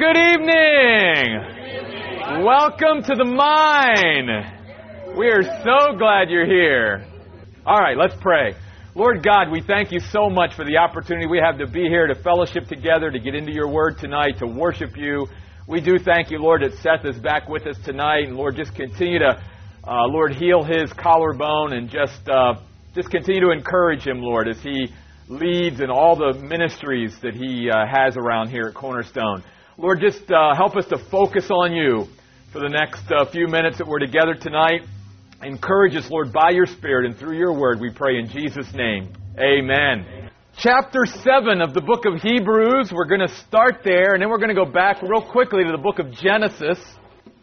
good evening. Welcome to the mine. We are so glad you're here. All right, let's pray. Lord God, we thank you so much for the opportunity we have to be here to fellowship together, to get into your word tonight, to worship you. We do thank you, Lord, that Seth is back with us tonight. And Lord, just continue to, uh, Lord, heal his collarbone and just, uh, just continue to encourage him, Lord, as he leads in all the ministries that he uh, has around here at Cornerstone. Lord, just uh, help us to focus on you for the next uh, few minutes that we're together tonight. Encourage us, Lord, by your Spirit and through your word, we pray in Jesus' name. Amen. Chapter 7 of the book of Hebrews, we're going to start there, and then we're going to go back real quickly to the book of Genesis.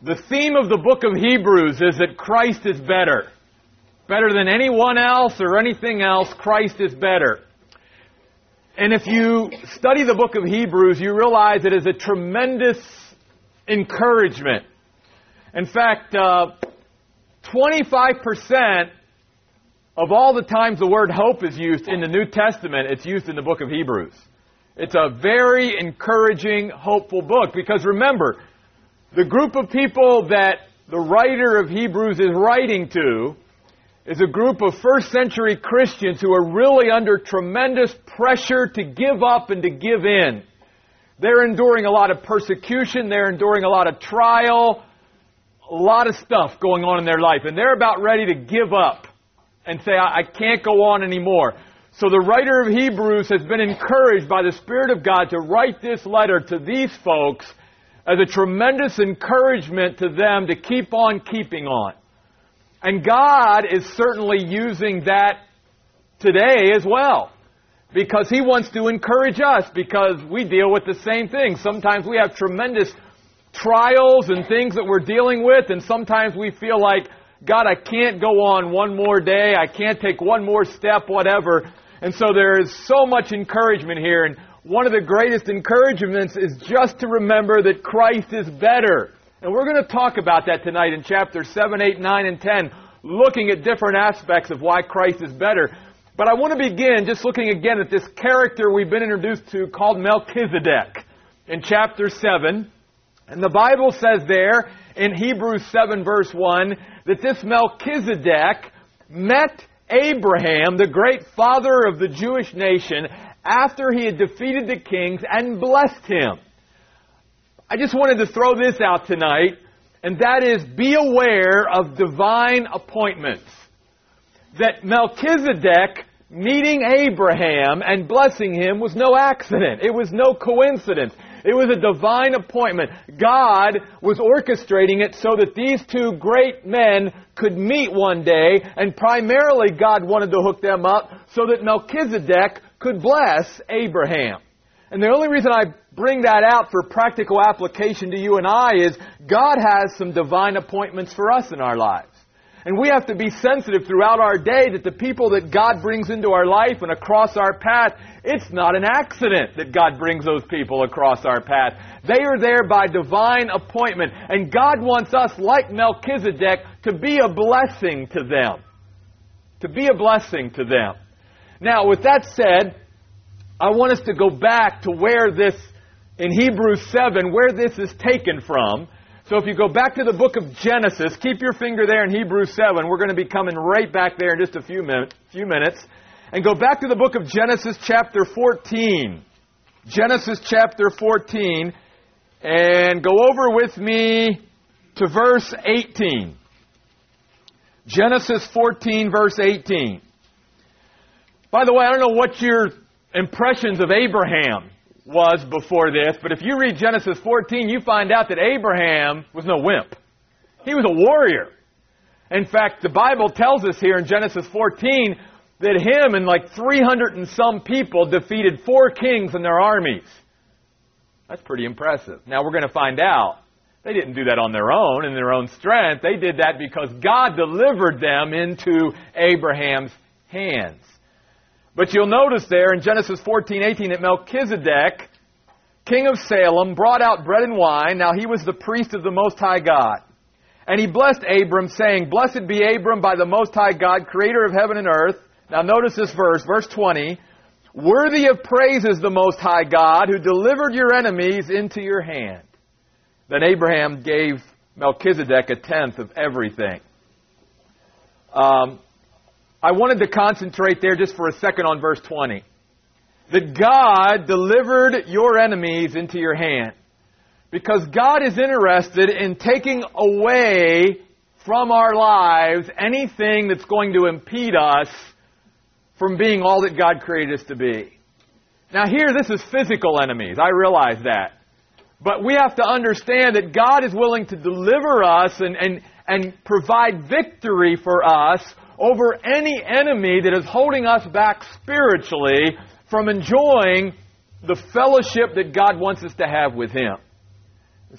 The theme of the book of Hebrews is that Christ is better. Better than anyone else or anything else, Christ is better. And if you study the book of Hebrews, you realize it is a tremendous encouragement. In fact, uh, 25% of all the times the word hope is used in the New Testament, it's used in the book of Hebrews. It's a very encouraging, hopeful book because remember, the group of people that the writer of Hebrews is writing to is a group of first century Christians who are really under tremendous pressure to give up and to give in. They're enduring a lot of persecution, they're enduring a lot of trial, a lot of stuff going on in their life, and they're about ready to give up and say, I, I can't go on anymore. So the writer of Hebrews has been encouraged by the Spirit of God to write this letter to these folks as a tremendous encouragement to them to keep on keeping on. And God is certainly using that today as well. Because He wants to encourage us because we deal with the same thing. Sometimes we have tremendous trials and things that we're dealing with, and sometimes we feel like, God, I can't go on one more day, I can't take one more step, whatever. And so there is so much encouragement here, and one of the greatest encouragements is just to remember that Christ is better. And we're going to talk about that tonight in chapters 7, 8, 9, and 10, looking at different aspects of why Christ is better. But I want to begin just looking again at this character we've been introduced to called Melchizedek in chapter 7. And the Bible says there in Hebrews 7 verse 1 that this Melchizedek met Abraham, the great father of the Jewish nation, after he had defeated the kings and blessed him. I just wanted to throw this out tonight, and that is be aware of divine appointments. That Melchizedek meeting Abraham and blessing him was no accident. It was no coincidence. It was a divine appointment. God was orchestrating it so that these two great men could meet one day, and primarily God wanted to hook them up so that Melchizedek could bless Abraham. And the only reason I bring that out for practical application to you and I is God has some divine appointments for us in our lives. And we have to be sensitive throughout our day that the people that God brings into our life and across our path, it's not an accident that God brings those people across our path. They are there by divine appointment. And God wants us, like Melchizedek, to be a blessing to them. To be a blessing to them. Now, with that said, I want us to go back to where this, in Hebrews 7, where this is taken from. So if you go back to the book of Genesis, keep your finger there in Hebrews 7. We're going to be coming right back there in just a few, minute, few minutes. And go back to the book of Genesis chapter 14. Genesis chapter 14. And go over with me to verse 18. Genesis 14, verse 18. By the way, I don't know what your impressions of Abraham was before this, but if you read Genesis 14, you find out that Abraham was no wimp. He was a warrior. In fact, the Bible tells us here in Genesis 14 that him and like 300 and some people defeated four kings and their armies. That's pretty impressive. Now we're going to find out they didn't do that on their own, in their own strength. They did that because God delivered them into Abraham's hands. But you'll notice there in Genesis 14, 18 that Melchizedek, king of Salem, brought out bread and wine. Now he was the priest of the Most High God. And he blessed Abram, saying, Blessed be Abram by the Most High God, creator of heaven and earth. Now notice this verse, verse 20. Worthy of praise is the Most High God who delivered your enemies into your hand. Then Abraham gave Melchizedek a tenth of everything. Um, I wanted to concentrate there just for a second on verse 20. That God delivered your enemies into your hand. Because God is interested in taking away from our lives anything that's going to impede us from being all that God created us to be. Now, here, this is physical enemies. I realize that. But we have to understand that God is willing to deliver us and, and, and provide victory for us over any enemy that is holding us back spiritually from enjoying the fellowship that God wants us to have with Him.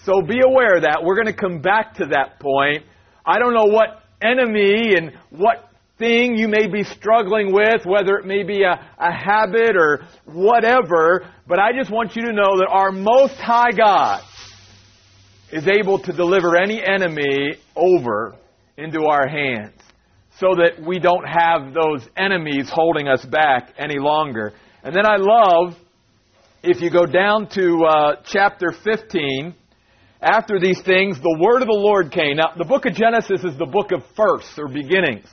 So be aware of that. We're going to come back to that point. I don't know what enemy and what thing you may be struggling with, whether it may be a, a habit or whatever, but I just want you to know that our Most High God is able to deliver any enemy over into our hands so that we don't have those enemies holding us back any longer. And then I love, if you go down to uh, chapter 15, after these things, the word of the Lord came. Now, the book of Genesis is the book of firsts or beginnings.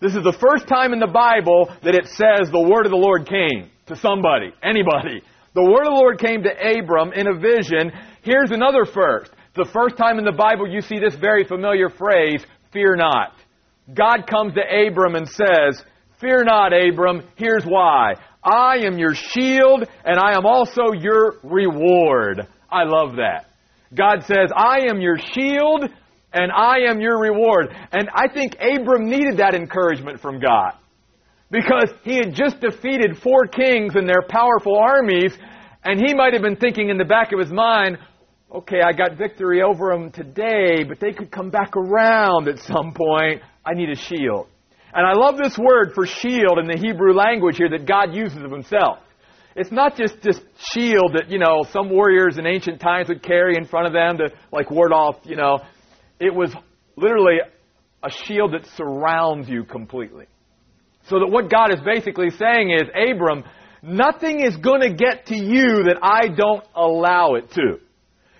This is the first time in the Bible that it says the word of the Lord came to somebody, anybody. The word of the Lord came to Abram in a vision. Here's another first. The first time in the Bible you see this very familiar phrase, fear not. God comes to Abram and says, Fear not, Abram, here's why. I am your shield and I am also your reward. I love that. God says, I am your shield and I am your reward. And I think Abram needed that encouragement from God. Because he had just defeated four kings and their powerful armies, and he might have been thinking in the back of his mind, okay, I got victory over them today, but they could come back around at some point. I need a shield. And I love this word for shield in the Hebrew language here that God uses of himself. It's not just this shield that, you know, some warriors in ancient times would carry in front of them to, like, ward off, you know, it was literally a shield that surrounds you completely. So that what God is basically saying is, Abram, nothing is going to get to you that I don't allow it to.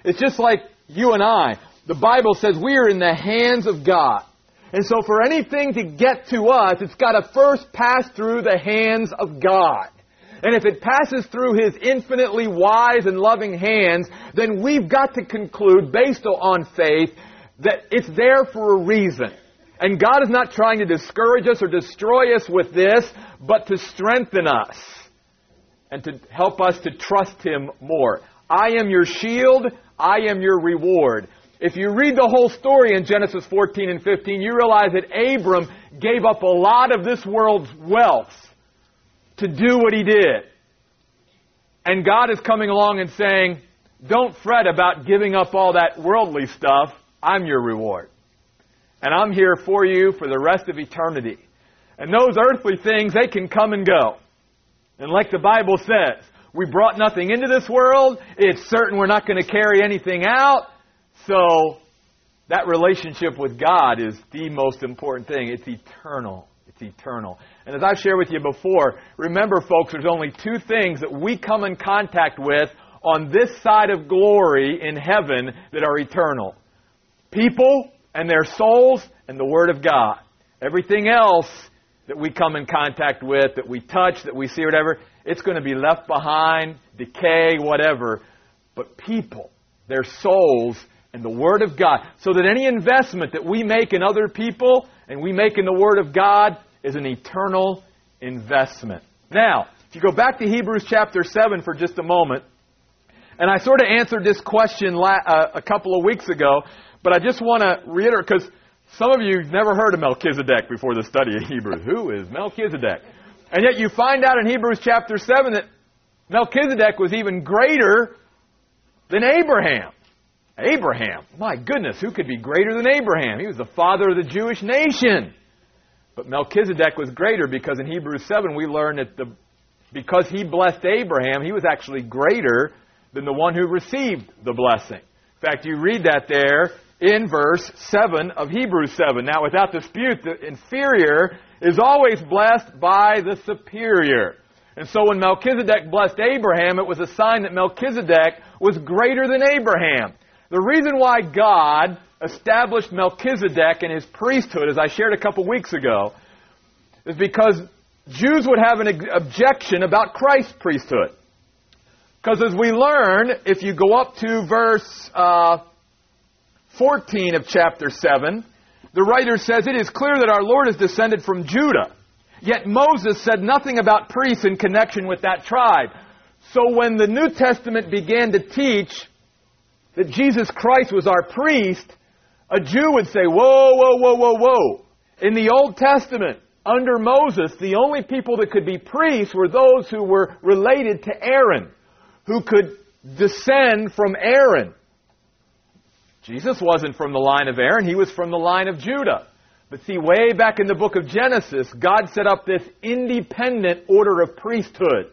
It's just like you and I. The Bible says we are in the hands of God. And so for anything to get to us, it's got to first pass through the hands of God. And if it passes through His infinitely wise and loving hands, then we've got to conclude, based on faith, that it's there for a reason. And God is not trying to discourage us or destroy us with this, but to strengthen us and to help us to trust Him more. I am your shield, I am your reward. If you read the whole story in Genesis 14 and 15, you realize that Abram gave up a lot of this world's wealth to do what he did. And God is coming along and saying, don't fret about giving up all that worldly stuff. I'm your reward. And I'm here for you for the rest of eternity. And those earthly things, they can come and go. And like the Bible says, we brought nothing into this world. It's certain we're not going to carry anything out. So, that relationship with God is the most important thing. It's eternal. It's eternal. And as I've shared with you before, remember, folks, there's only two things that we come in contact with on this side of glory in heaven that are eternal people and their souls and the Word of God. Everything else that we come in contact with, that we touch, that we see, whatever, it's going to be left behind, decay, whatever. But people, their souls, and the Word of God. So that any investment that we make in other people and we make in the Word of God is an eternal investment. Now, if you go back to Hebrews chapter 7 for just a moment, and I sort of answered this question la- uh, a couple of weeks ago, but I just want to reiterate, because some of you have never heard of Melchizedek before the study of Hebrews. Who is Melchizedek? And yet you find out in Hebrews chapter 7 that Melchizedek was even greater than Abraham. Abraham, my goodness, who could be greater than Abraham? He was the father of the Jewish nation. But Melchizedek was greater because in Hebrews 7 we learn that the, because he blessed Abraham, he was actually greater than the one who received the blessing. In fact, you read that there in verse 7 of Hebrews 7. Now, without dispute, the inferior is always blessed by the superior. And so when Melchizedek blessed Abraham, it was a sign that Melchizedek was greater than Abraham. The reason why God established Melchizedek and his priesthood, as I shared a couple weeks ago, is because Jews would have an objection about Christ's priesthood. Because as we learn, if you go up to verse uh, 14 of chapter 7, the writer says, It is clear that our Lord is descended from Judah. Yet Moses said nothing about priests in connection with that tribe. So when the New Testament began to teach that Jesus Christ was our priest, a Jew would say, Whoa, whoa, whoa, whoa, whoa. In the Old Testament, under Moses, the only people that could be priests were those who were related to Aaron, who could descend from Aaron. Jesus wasn't from the line of Aaron, he was from the line of Judah. But see, way back in the book of Genesis, God set up this independent order of priesthood.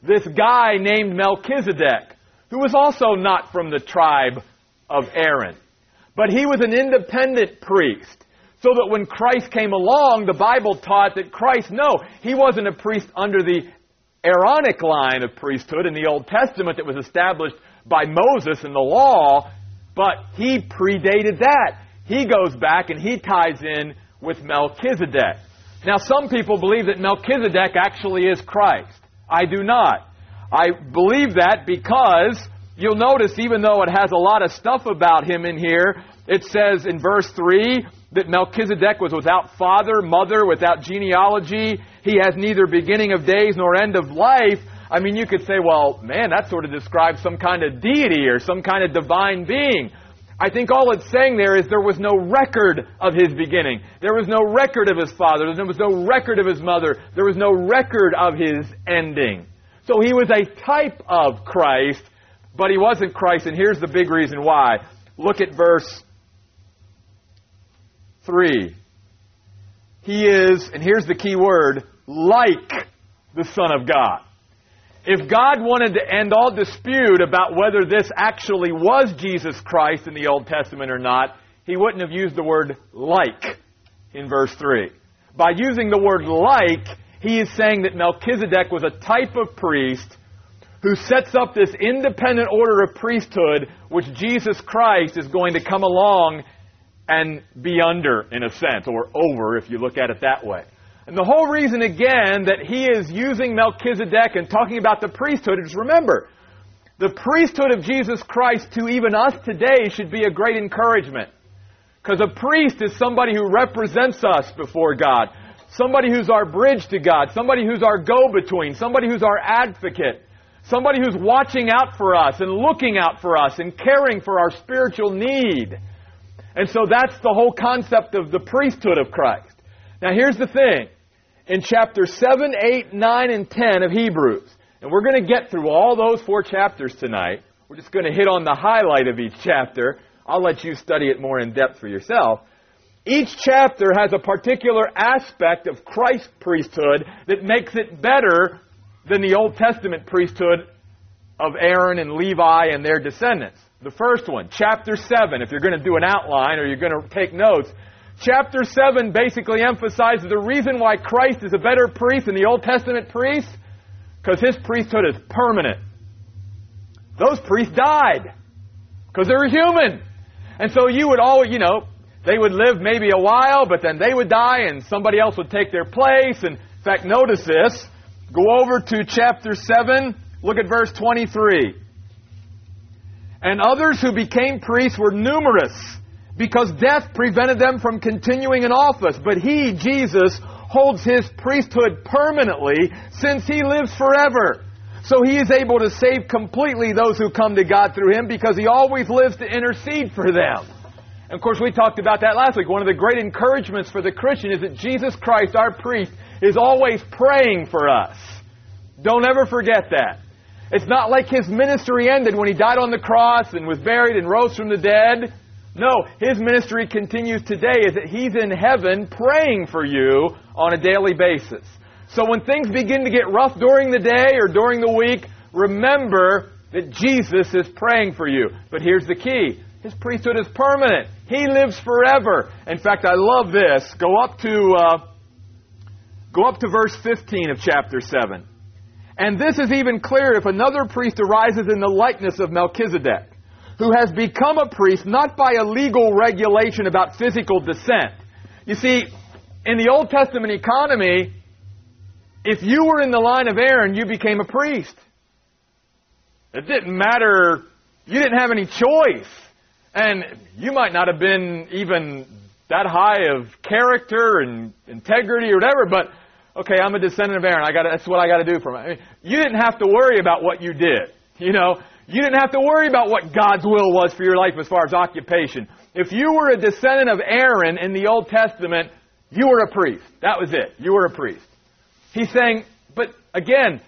This guy named Melchizedek, who was also not from the tribe of Aaron. But he was an independent priest. So that when Christ came along, the Bible taught that Christ, no, he wasn't a priest under the Aaronic line of priesthood in the Old Testament that was established by Moses in the law, but he predated that he goes back and he ties in with Melchizedek. Now, some people believe that Melchizedek actually is Christ. I do not. I believe that because you'll notice, even though it has a lot of stuff about him in here, it says in verse 3 that Melchizedek was without father, mother, without genealogy. He has neither beginning of days nor end of life. I mean, you could say, well, man, that sort of describes some kind of deity or some kind of divine being. I think all it's saying there is there was no record of his beginning. There was no record of his father. There was no record of his mother. There was no record of his ending. So he was a type of Christ, but he wasn't Christ, and here's the big reason why. Look at verse 3. He is, and here's the key word, like the Son of God. If God wanted to end all dispute about whether this actually was Jesus Christ in the Old Testament or not, he wouldn't have used the word like in verse 3. By using the word like, he is saying that Melchizedek was a type of priest who sets up this independent order of priesthood which Jesus Christ is going to come along and be under, in a sense, or over if you look at it that way. And the whole reason, again, that he is using Melchizedek and talking about the priesthood is remember, the priesthood of Jesus Christ to even us today should be a great encouragement. Because a priest is somebody who represents us before God, somebody who's our bridge to God, somebody who's our go between, somebody who's our advocate, somebody who's watching out for us and looking out for us and caring for our spiritual need. And so that's the whole concept of the priesthood of Christ. Now here's the thing in chapter 7, 8, 9, and 10 of Hebrews. And we're going to get through all those four chapters tonight. We're just going to hit on the highlight of each chapter. I'll let you study it more in depth for yourself. Each chapter has a particular aspect of Christ's priesthood that makes it better than the Old Testament priesthood of Aaron and Levi and their descendants. The first one, chapter 7, if you're going to do an outline or you're going to take notes, Chapter 7 basically emphasizes the reason why Christ is a better priest than the Old Testament priest, because his priesthood is permanent. Those priests died, because they were human. And so you would always, you know, they would live maybe a while, but then they would die and somebody else would take their place. And in fact, notice this. Go over to chapter 7, look at verse 23. And others who became priests were numerous because death prevented them from continuing in office. But he, Jesus, holds his priesthood permanently since he lives forever. So he is able to save completely those who come to God through him because he always lives to intercede for them. And of course, we talked about that last week. One of the great encouragements for the Christian is that Jesus Christ, our priest, is always praying for us. Don't ever forget that. It's not like his ministry ended when he died on the cross and was buried and rose from the dead. No, his ministry continues today is that he's in heaven praying for you on a daily basis. So when things begin to get rough during the day or during the week, remember that Jesus is praying for you. But here's the key. His priesthood is permanent. He lives forever. In fact, I love this. Go up to uh, go up to verse 15 of chapter 7. And this is even clearer if another priest arises in the likeness of Melchizedek, who has become a priest not by a legal regulation about physical descent. You see, in the Old Testament economy, if you were in the line of Aaron, you became a priest. It didn't matter, you didn't have any choice. And you might not have been even that high of character and integrity or whatever, but okay, I'm a descendant of Aaron. I got that's what I got to do for him. I mean, you didn't have to worry about what you did. You know, you didn't have to worry about what God's will was for your life as far as occupation. If you were a descendant of Aaron in the Old Testament, you were a priest. That was it. You were a priest. He's saying, but again,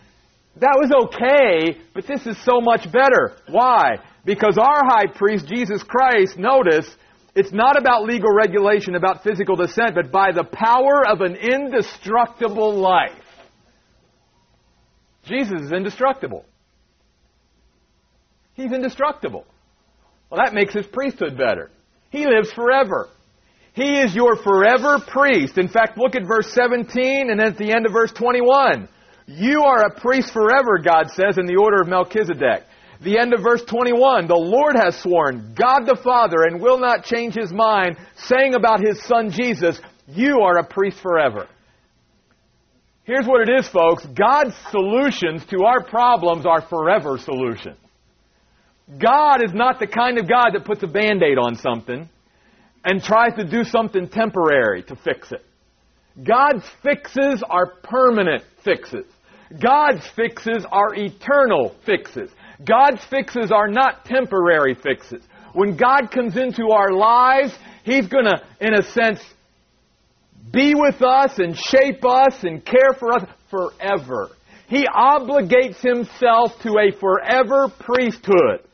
that was okay, but this is so much better. Why? Because our high priest, Jesus Christ, notice, it's not about legal regulation, about physical descent, but by the power of an indestructible life. Jesus is indestructible. He's indestructible. Well, that makes his priesthood better. He lives forever. He is your forever priest. In fact, look at verse 17 and then at the end of verse 21. You are a priest forever, God says, in the order of Melchizedek. The end of verse 21, the Lord has sworn, God the Father, and will not change his mind, saying about his Son Jesus, You are a priest forever. Here's what it is, folks. God's solutions to our problems are forever solutions. God is not the kind of God that puts a band aid on something and tries to do something temporary to fix it. God's fixes are permanent fixes. God's fixes are eternal fixes. God's fixes are not temporary fixes. When God comes into our lives, He's going to, in a sense, be with us and shape us and care for us forever. He obligates Himself to a forever priesthood.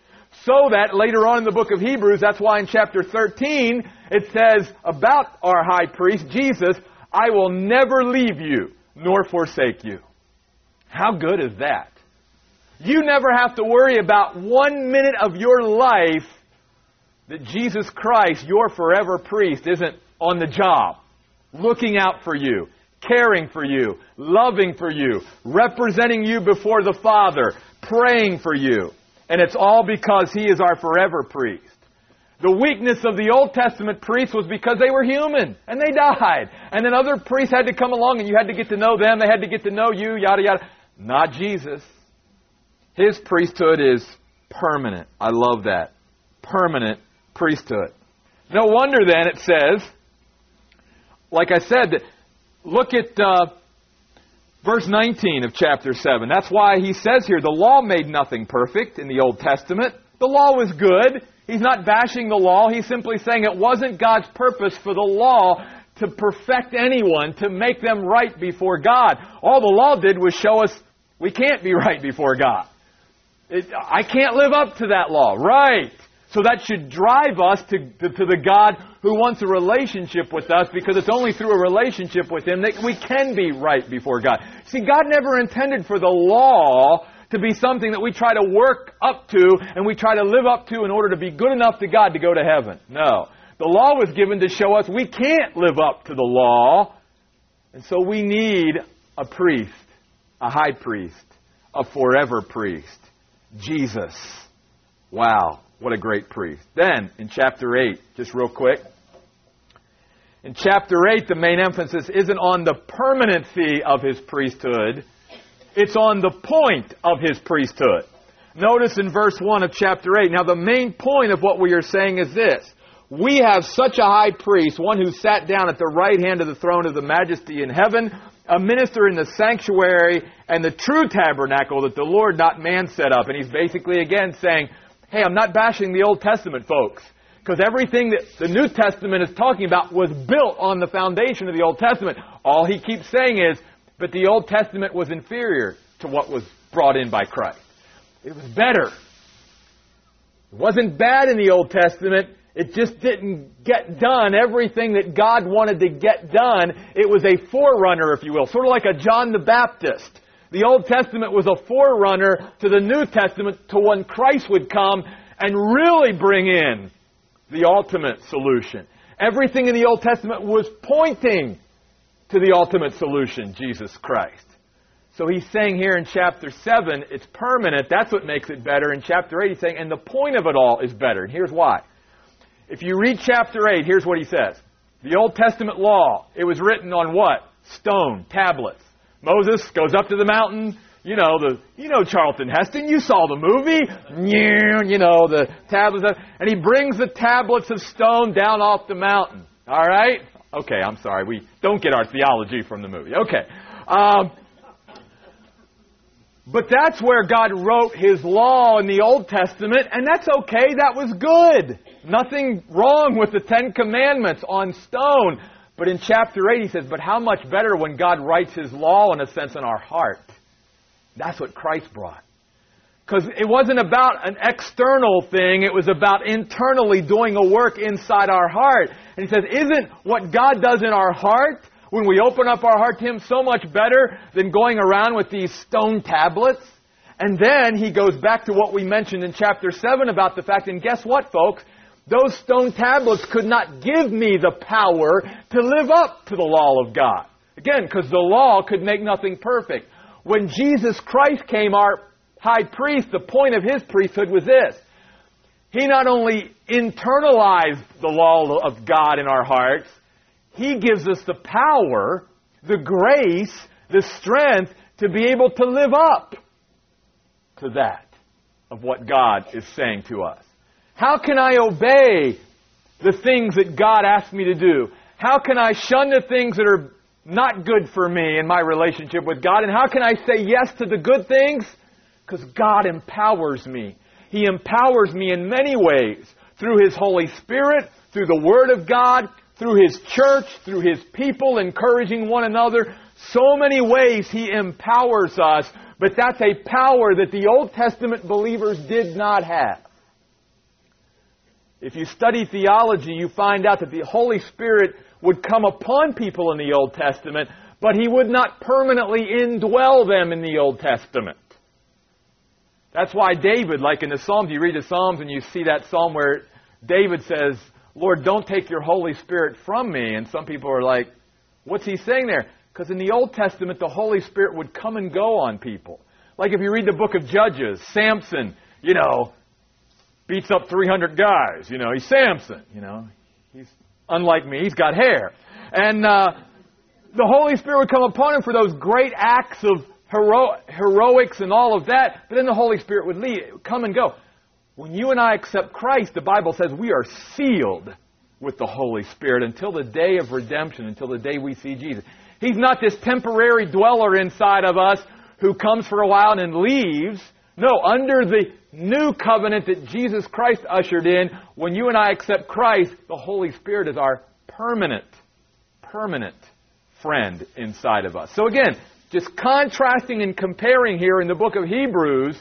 So that later on in the book of Hebrews, that's why in chapter 13, it says about our high priest, Jesus, I will never leave you nor forsake you. How good is that? You never have to worry about one minute of your life that Jesus Christ, your forever priest, isn't on the job, looking out for you, caring for you, loving for you, representing you before the Father, praying for you. And it's all because He is our forever priest. The weakness of the Old Testament priests was because they were human and they died. And then other priests had to come along and you had to get to know them, they had to get to know you, yada yada. Not Jesus. His priesthood is permanent. I love that. Permanent priesthood. No wonder then it says, like I said, look at uh, verse 19 of chapter 7. That's why he says here, the law made nothing perfect in the Old Testament. The law was good. He's not bashing the law. He's simply saying it wasn't God's purpose for the law to perfect anyone, to make them right before God. All the law did was show us we can't be right before God. It, I can't live up to that law. Right. So that should drive us to, to, to, the God who wants a relationship with us because it's only through a relationship with Him that we can be right before God. See, God never intended for the law to be something that we try to work up to and we try to live up to in order to be good enough to God to go to heaven. No. The law was given to show us we can't live up to the law, and so we need a priest, a high priest, a forever priest. Jesus. Wow, what a great priest. Then, in chapter 8, just real quick. In chapter 8, the main emphasis isn't on the permanency of his priesthood, it's on the point of his priesthood. Notice in verse 1 of chapter 8. Now, the main point of what we are saying is this. We have such a high priest, one who sat down at the right hand of the throne of the majesty in heaven, a minister in the sanctuary and the true tabernacle that the Lord, not man, set up. And he's basically again saying, hey, I'm not bashing the Old Testament, folks. Because everything that the New Testament is talking about was built on the foundation of the Old Testament. All he keeps saying is, but the Old Testament was inferior to what was brought in by Christ. It was better. It wasn't bad in the Old Testament. It just didn't get done everything that God wanted to get done. It was a forerunner, if you will, sort of like a John the Baptist. The Old Testament was a forerunner to the New Testament to when Christ would come and really bring in the ultimate solution. Everything in the Old Testament was pointing to the ultimate solution, Jesus Christ. So he's saying here in chapter 7, it's permanent. That's what makes it better. In chapter 8, he's saying, and the point of it all is better. And here's why. If you read chapter 8, here's what he says. The Old Testament law, it was written on what? Stone, tablets. Moses goes up to the mountain. You know, the, you know Charlton Heston. You saw the movie. You know, the tablets. And he brings the tablets of stone down off the mountain. All right? Okay, I'm sorry. We don't get our theology from the movie. Okay. Um, but that's where God wrote His law in the Old Testament, and that's okay. That was good. Nothing wrong with the Ten Commandments on stone. But in chapter 8, he says, But how much better when God writes His law, in a sense, in our heart? That's what Christ brought. Because it wasn't about an external thing, it was about internally doing a work inside our heart. And he says, Isn't what God does in our heart when we open up our heart to Him so much better than going around with these stone tablets? And then he goes back to what we mentioned in chapter 7 about the fact, and guess what, folks? Those stone tablets could not give me the power to live up to the law of God. Again, because the law could make nothing perfect. When Jesus Christ came, our high priest, the point of his priesthood was this. He not only internalized the law of God in our hearts, he gives us the power, the grace, the strength to be able to live up to that of what God is saying to us. How can I obey the things that God asks me to do? How can I shun the things that are not good for me in my relationship with God? And how can I say yes to the good things? Because God empowers me. He empowers me in many ways through His Holy Spirit, through the Word of God, through His church, through His people, encouraging one another. So many ways He empowers us, but that's a power that the Old Testament believers did not have. If you study theology, you find out that the Holy Spirit would come upon people in the Old Testament, but He would not permanently indwell them in the Old Testament. That's why David, like in the Psalms, you read the Psalms and you see that psalm where David says, Lord, don't take your Holy Spirit from me. And some people are like, what's he saying there? Because in the Old Testament, the Holy Spirit would come and go on people. Like if you read the book of Judges, Samson, you know, beats up 300 guys. You know, he's Samson. You know, he's unlike me. He's got hair. And uh, the Holy Spirit would come upon him for those great acts of hero- heroics and all of that. But then the Holy Spirit would leave, come and go. When you and I accept Christ, the Bible says we are sealed with the Holy Spirit until the day of redemption, until the day we see Jesus. He's not this temporary dweller inside of us who comes for a while and leaves. No, under the new covenant that Jesus Christ ushered in, when you and I accept Christ, the Holy Spirit is our permanent, permanent friend inside of us. So again, just contrasting and comparing here in the book of Hebrews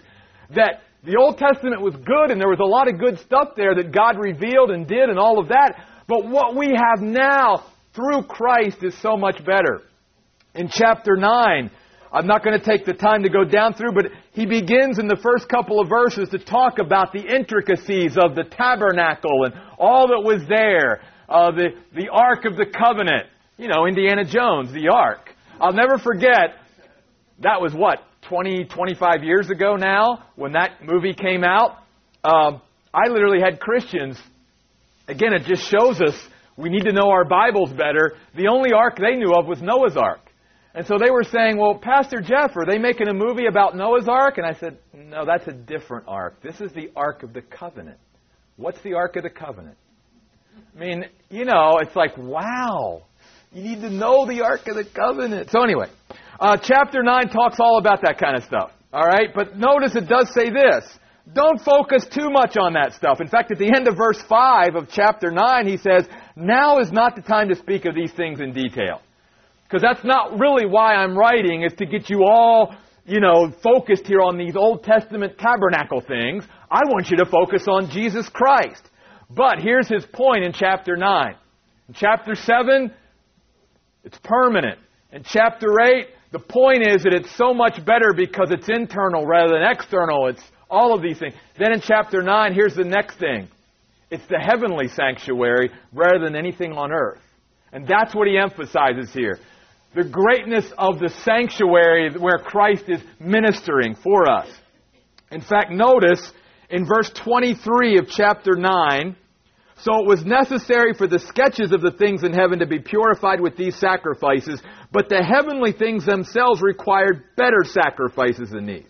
that the Old Testament was good and there was a lot of good stuff there that God revealed and did and all of that. But what we have now through Christ is so much better. In chapter 9, I'm not going to take the time to go down through, but he begins in the first couple of verses to talk about the intricacies of the tabernacle and all that was there, uh, the, the Ark of the Covenant. You know, Indiana Jones, the Ark. I'll never forget, that was what, 20, 25 years ago now, when that movie came out? Um, I literally had Christians, again, it just shows us we need to know our Bibles better. The only ark they knew of was Noah's Ark. And so they were saying, well, Pastor Jeff, are they making a movie about Noah's Ark? And I said, no, that's a different ark. This is the Ark of the Covenant. What's the Ark of the Covenant? I mean, you know, it's like, wow, you need to know the Ark of the Covenant. So anyway, uh, chapter 9 talks all about that kind of stuff. All right? But notice it does say this. Don't focus too much on that stuff. In fact, at the end of verse 5 of chapter 9, he says, Now is not the time to speak of these things in detail. Because that's not really why I'm writing, is to get you all, you know, focused here on these Old Testament tabernacle things. I want you to focus on Jesus Christ. But here's his point in chapter 9. In chapter 7, it's permanent. In chapter 8, the point is that it's so much better because it's internal rather than external. It's all of these things. Then in chapter 9, here's the next thing. It's the heavenly sanctuary rather than anything on earth. And that's what he emphasizes here. the greatness of the sanctuary where Christ is ministering for us. In fact, notice in verse 23 of chapter 9, so it was necessary for the sketches of the things in heaven to be purified with these sacrifices, but the heavenly things themselves required better sacrifices than these.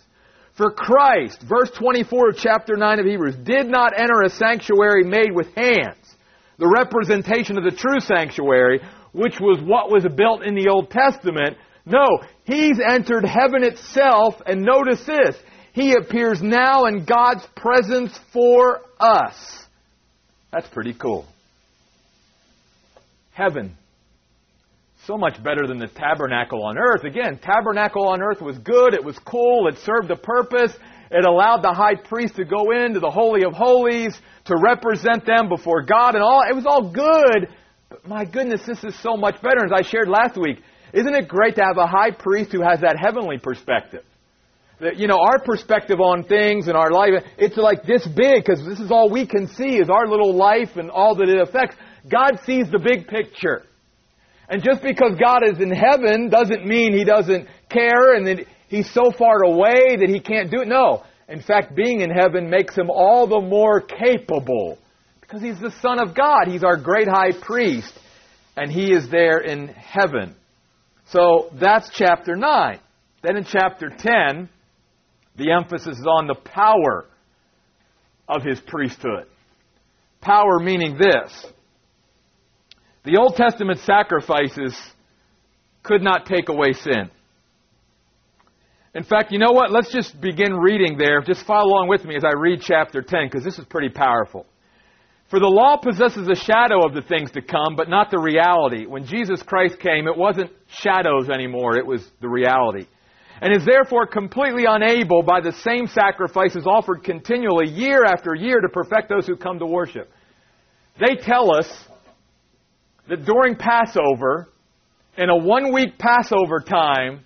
For Christ, verse 24 of chapter 9 of Hebrews, did not enter a sanctuary made with hands, the representation of the true sanctuary, which was what was built in the Old Testament. No, he's entered heaven itself, and notice this, he appears now in God's presence for us. That's pretty cool. Heaven. So much better than the tabernacle on earth. Again, tabernacle on earth was good, it was cool, it served a purpose. It allowed the high priest to go into the Holy of Holies to represent them before God and all. It was all good, but my goodness, this is so much better. As I shared last week, isn't it great to have a high priest who has that heavenly perspective? You know, our perspective on things and our life, it's like this big because this is all we can see is our little life and all that it affects. God sees the big picture. And just because God is in heaven doesn't mean He doesn't care and that He's so far away that He can't do it. No. In fact, being in heaven makes Him all the more capable because He's the Son of God. He's our great high priest and He is there in heaven. So that's chapter 9. Then in chapter 10, the emphasis is on the power of his priesthood. Power meaning this the Old Testament sacrifices could not take away sin. In fact, you know what? Let's just begin reading there. Just follow along with me as I read chapter 10, because this is pretty powerful. For the law possesses a shadow of the things to come, but not the reality. When Jesus Christ came, it wasn't shadows anymore, it was the reality and is therefore completely unable by the same sacrifices offered continually year after year to perfect those who come to worship. They tell us that during Passover, in a one week Passover time,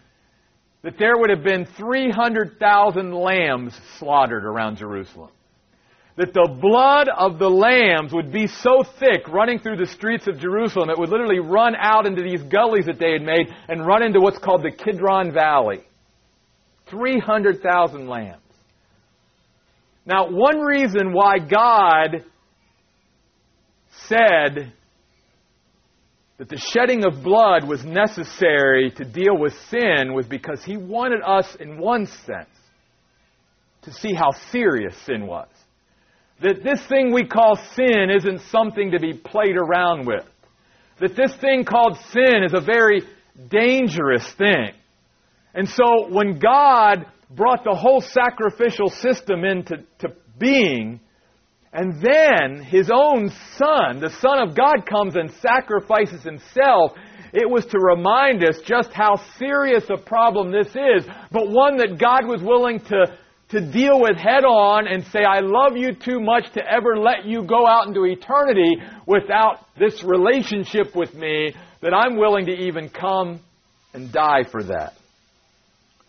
that there would have been 300,000 lambs slaughtered around Jerusalem. That the blood of the lambs would be so thick running through the streets of Jerusalem, it would literally run out into these gullies that they had made and run into what's called the Kidron Valley. 300,000 lambs. Now, one reason why God said that the shedding of blood was necessary to deal with sin was because He wanted us, in one sense, to see how serious sin was. That this thing we call sin isn't something to be played around with. That this thing called sin is a very dangerous thing. And so when God brought the whole sacrificial system into being, and then his own son, the Son of God, comes and sacrifices himself, it was to remind us just how serious a problem this is, but one that God was willing to, to deal with head on and say, I love you too much to ever let you go out into eternity without this relationship with me, that I'm willing to even come and die for that.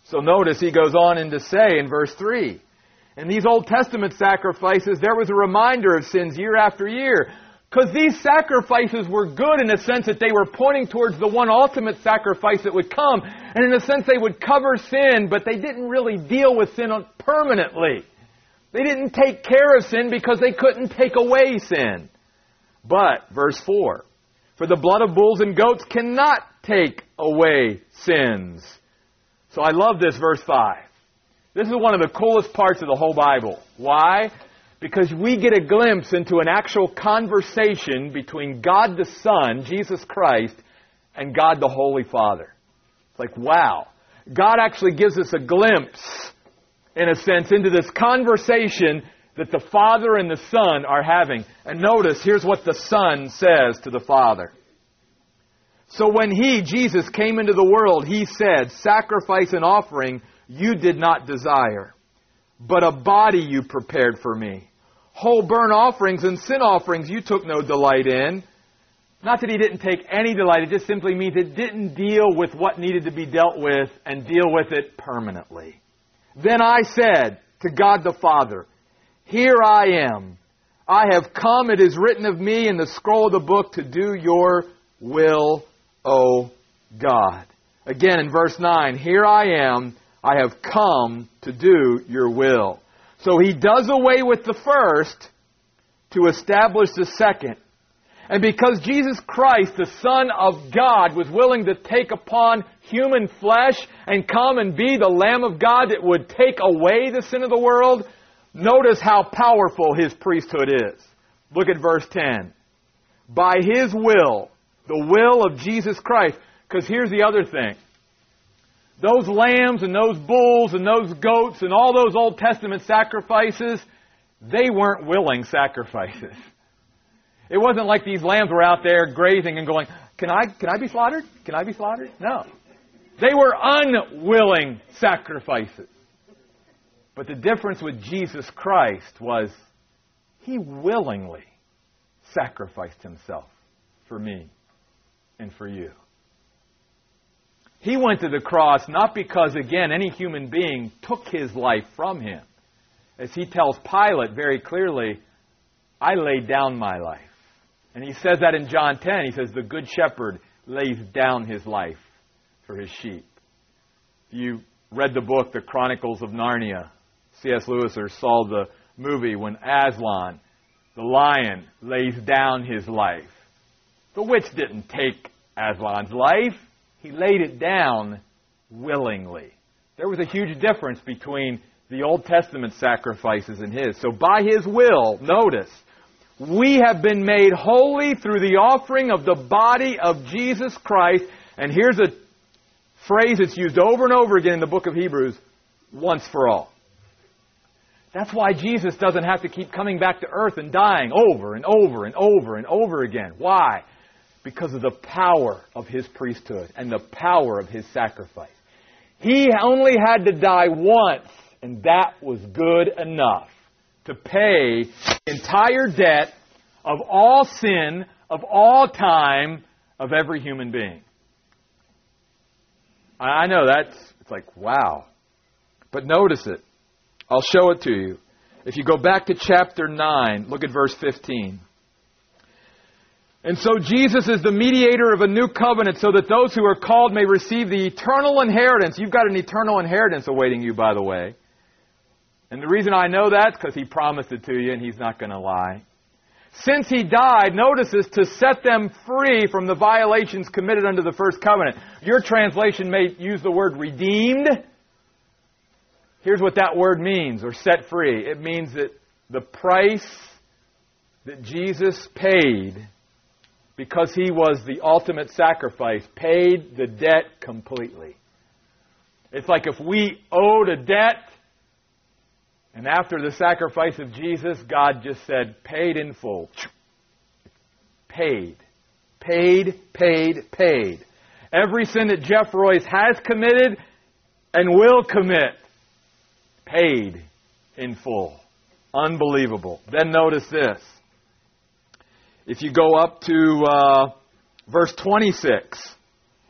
So notice he goes on and to say in verse 3 In these Old Testament sacrifices, there was a reminder of sins year after year. Because these sacrifices were good in the sense that they were pointing towards the one ultimate sacrifice that would come. And in a sense, they would cover sin, but they didn't really deal with sin permanently. They didn't take care of sin because they couldn't take away sin. But, verse 4 For the blood of bulls and goats cannot take away sins. So I love this verse 5. This is one of the coolest parts of the whole Bible. Why? Because we get a glimpse into an actual conversation between God the Son, Jesus Christ, and God the Holy Father. It's like, wow. God actually gives us a glimpse, in a sense, into this conversation that the Father and the Son are having. And notice, here's what the Son says to the Father. So when he, Jesus, came into the world, he said, Sacrifice and offering you did not desire, but a body you prepared for me. Whole burnt offerings and sin offerings you took no delight in. Not that he didn't take any delight, it just simply means it didn't deal with what needed to be dealt with and deal with it permanently. Then I said to God the Father, Here I am. I have come, it is written of me in the scroll of the book to do your will, O God. Again in verse 9, Here I am, I have come to do your will. So he does away with the first to establish the second. And because Jesus Christ, the Son of God, was willing to take upon human flesh and come and be the Lamb of God that would take away the sin of the world, notice how powerful his priesthood is. Look at verse 10. By his will, the will of Jesus Christ, because here's the other thing. Those lambs and those bulls and those goats and all those Old Testament sacrifices, they weren't willing sacrifices. It wasn't like these lambs were out there grazing and going, Can I, can I be slaughtered? Can I be slaughtered? No. They were unwilling sacrifices. But the difference with Jesus Christ was he willingly sacrificed himself for me and for you. He went to the cross not because, again, any human being took his life from him. As he tells Pilate very clearly, I laid down my life. And he says that in John 10. He says, The good shepherd lays down his life for his sheep. You read the book, The Chronicles of Narnia. C.S. Lewis or saw the movie when Aslan, the lion, lays down his life. The witch didn't take Aslan's life. He laid it down willingly. There was a huge difference between the Old Testament sacrifices and his. So by his will, notice, we have been made holy through the offering of the body of Jesus Christ. And here's a phrase that's used over and over again in the book of Hebrews once for all. That's why Jesus doesn't have to keep coming back to earth and dying over and over and over and over again. Why? Because of the power of his priesthood and the power of his sacrifice. He only had to die once, and that was good enough to pay the entire debt of all sin, of all time, of every human being. I know that's, it's like, wow. But notice it. I'll show it to you. If you go back to chapter 9, look at verse 15. And so Jesus is the mediator of a new covenant so that those who are called may receive the eternal inheritance. You've got an eternal inheritance awaiting you, by the way. And the reason I know that is because he promised it to you and he's not going to lie. Since he died, notice this, to set them free from the violations committed under the first covenant. Your translation may use the word redeemed. Here's what that word means, or set free. It means that the price that Jesus paid because he was the ultimate sacrifice, paid the debt completely. It's like if we owed a debt, and after the sacrifice of Jesus, God just said, paid in full. Paid. Paid, paid, paid. Every sin that Jeff Royce has committed and will commit, paid in full. Unbelievable. Then notice this. If you go up to uh, verse 26,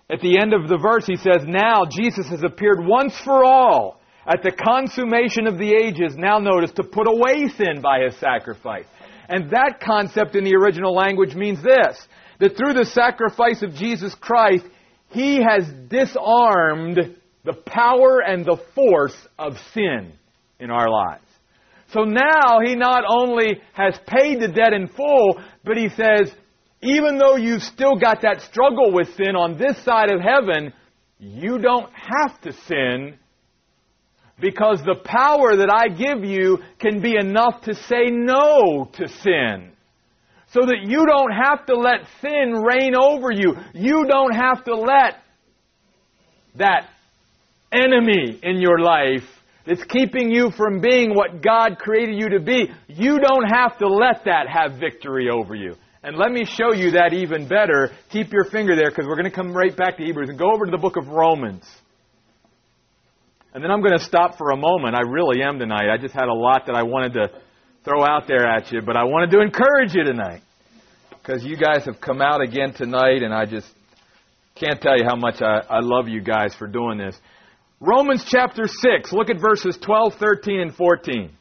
at the end of the verse, he says, Now Jesus has appeared once for all at the consummation of the ages, now notice, to put away sin by his sacrifice. And that concept in the original language means this that through the sacrifice of Jesus Christ, he has disarmed the power and the force of sin in our lives. So now he not only has paid the debt in full, but he says, even though you've still got that struggle with sin on this side of heaven, you don't have to sin because the power that I give you can be enough to say no to sin. So that you don't have to let sin reign over you. You don't have to let that enemy in your life that's keeping you from being what God created you to be, you don't have to let that have victory over you. And let me show you that even better. Keep your finger there because we're going to come right back to Hebrews and go over to the book of Romans. And then I'm going to stop for a moment. I really am tonight. I just had a lot that I wanted to throw out there at you, but I wanted to encourage you tonight because you guys have come out again tonight, and I just can't tell you how much I, I love you guys for doing this. Romans chapter 6, look at verses 12, 13, and 14.